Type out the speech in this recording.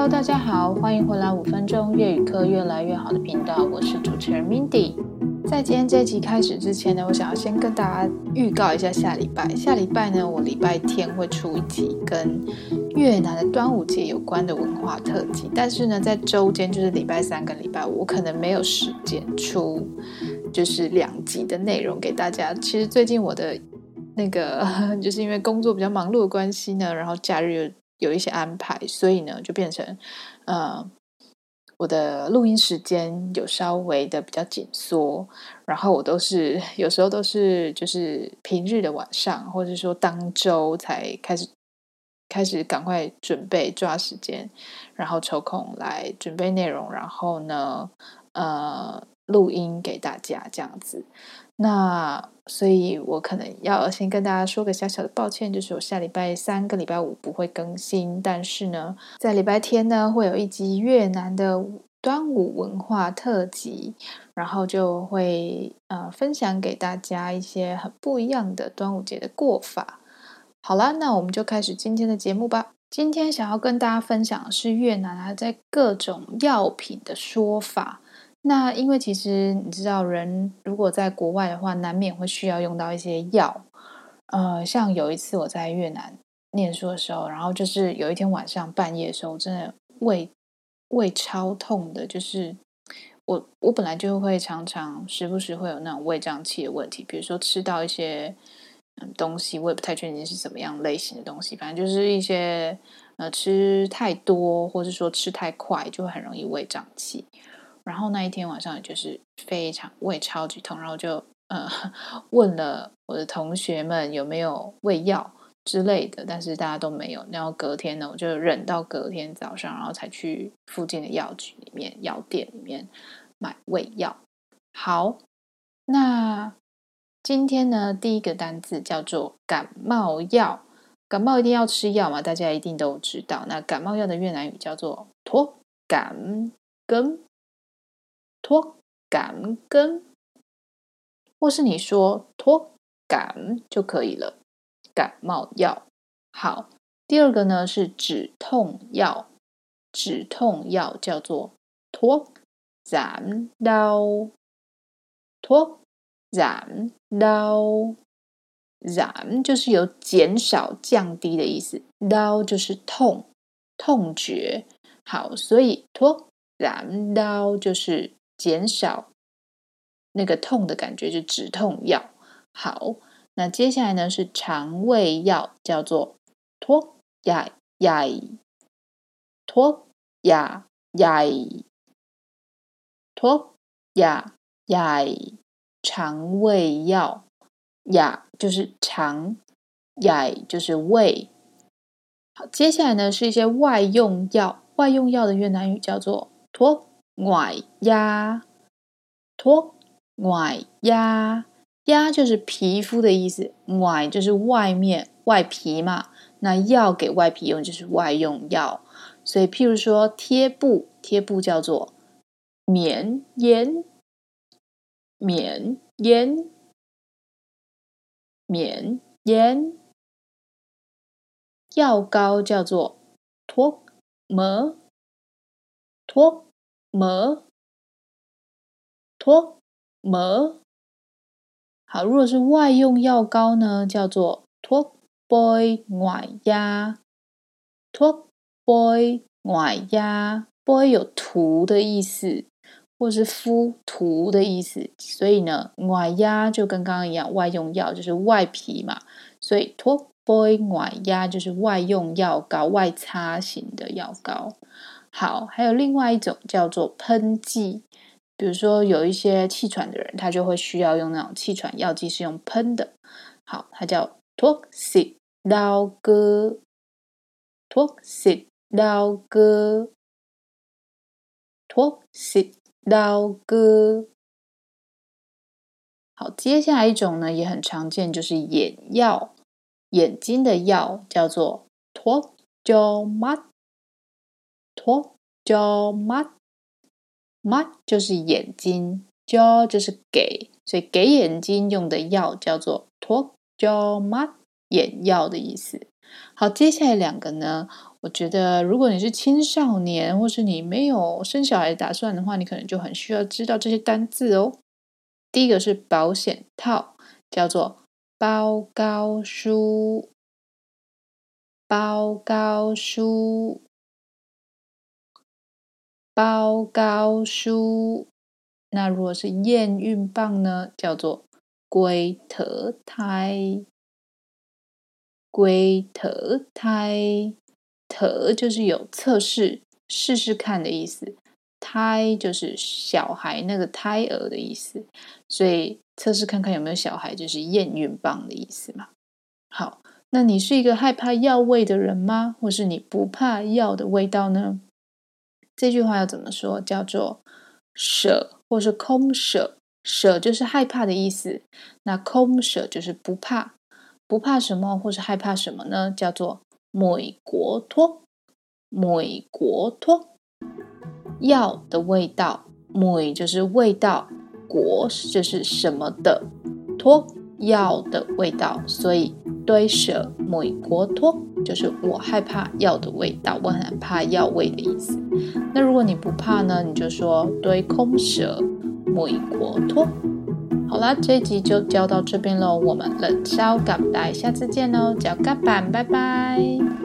Hello，大家好，欢迎回来五分钟粤语课越来越好的频道，我是主持人 Mindy。在今天这集开始之前呢，我想要先跟大家预告一下下礼拜。下礼拜呢，我礼拜天会出一集跟越南的端午节有关的文化特辑，但是呢，在周间就是礼拜三跟礼拜五，我可能没有时间出就是两集的内容给大家。其实最近我的那个 就是因为工作比较忙碌的关系呢，然后假日又有。一些安排，所以呢，就变成，呃，我的录音时间有稍微的比较紧缩，然后我都是有时候都是就是平日的晚上，或者说当周才开始开始赶快准备抓时间，然后抽空来准备内容，然后呢，呃，录音给大家这样子。那所以，我可能要先跟大家说个小小的抱歉，就是我下礼拜三个礼拜五不会更新，但是呢，在礼拜天呢，会有一集越南的端午文化特辑，然后就会呃分享给大家一些很不一样的端午节的过法。好啦，那我们就开始今天的节目吧。今天想要跟大家分享的是越南它在各种药品的说法。那因为其实你知道，人如果在国外的话，难免会需要用到一些药。呃，像有一次我在越南念书的时候，然后就是有一天晚上半夜的时候，真的胃胃超痛的，就是我我本来就会常常时不时会有那种胃胀气的问题，比如说吃到一些东西，我也不太确定是什么样类型的东西，反正就是一些呃吃太多，或是说吃太快，就会很容易胃胀气。然后那一天晚上，也就是非常胃超级痛，然后就呃 问了我的同学们有没有胃药之类的，但是大家都没有。然后隔天呢，我就忍到隔天早上，然后才去附近的药局里面、药店里面买胃药。好，那今天呢，第一个单字叫做感冒药。感冒一定要吃药嘛？大家一定都知道。那感冒药的越南语叫做 thuốc cảm cúm。脱感根，或是你说脱感就可以了。感冒药好。第二个呢是止痛药，止痛药叫做脱斩刀。脱斩刀，斩就是有减少、降低的意思，刀就是痛痛觉。好，所以脱斩刀就是。减少那个痛的感觉，就止痛药。好，那接下来呢是肠胃药，叫做 thuốc dạ dày，thuốc dạ dày，thuốc dạ dày，肠胃药。dạ 就是肠，dày 就是胃。好，接下来呢是一些外用药，外用药的越南语叫做 thuốc ngoại da，thuốc ngoại da，da 就是皮肤的意思外就是外面外皮嘛，那药给外皮用就是外用药，所以譬如说贴布，贴布叫做棉盐，棉盐，棉盐，药膏叫做托膜，托。么？托？么。好，如果是外用药膏呢，叫做托 boy 外压。托 boy 外压 boy 有涂的意思，或是敷涂的意思，所以呢，外压就跟刚刚一样，外用药就是外皮嘛，所以托 boy 外压就是外用药膏、外擦型的药膏。好，还有另外一种叫做喷剂，比如说有一些气喘的人，他就会需要用那种气喘药剂是用喷的。好，它叫 thuốc xịt đau cơ，thuốc xịt đau cơ，thuốc xịt đau cơ。好，接下来一种呢也很常见，就是眼药，眼睛的药叫做 thuốc cho mắt。Thuốc cho mắt，mắt 就是眼睛胶就是给，所以给眼睛用的药叫做 thuốc cho mắt，眼药的意思。好，接下来两个呢，我觉得如果你是青少年，或是你没有生小孩打算的话，你可能就很需要知道这些单字哦。第一个是保险套，叫做包高书，包高书，包高书。那如果是验孕棒呢，叫做龟头胎。龟头胎，头就是有测试、试试看的意思，胎就是小孩那个胎儿的意思，所以测试看看有没有小孩，就是验孕棒的意思嘛。好，那你是一个害怕药味的人吗？或是你不怕药的味道呢？这句话要怎么说？叫做舍，或是空舍。舍就是害怕的意思，那空舍就是不怕。不怕什么，或是害怕什么呢？叫做美国托，美国托。药的味道，美就是味道，国就是什么的，托药的味道。所以堆舍美国托，就是我害怕药的味道，我很怕药味的意思。那如果你不怕呢？你就说堆空舍美国托。好啦，这一集就教到这边喽。我们冷烧咖，下次见喽，叫干板，拜拜。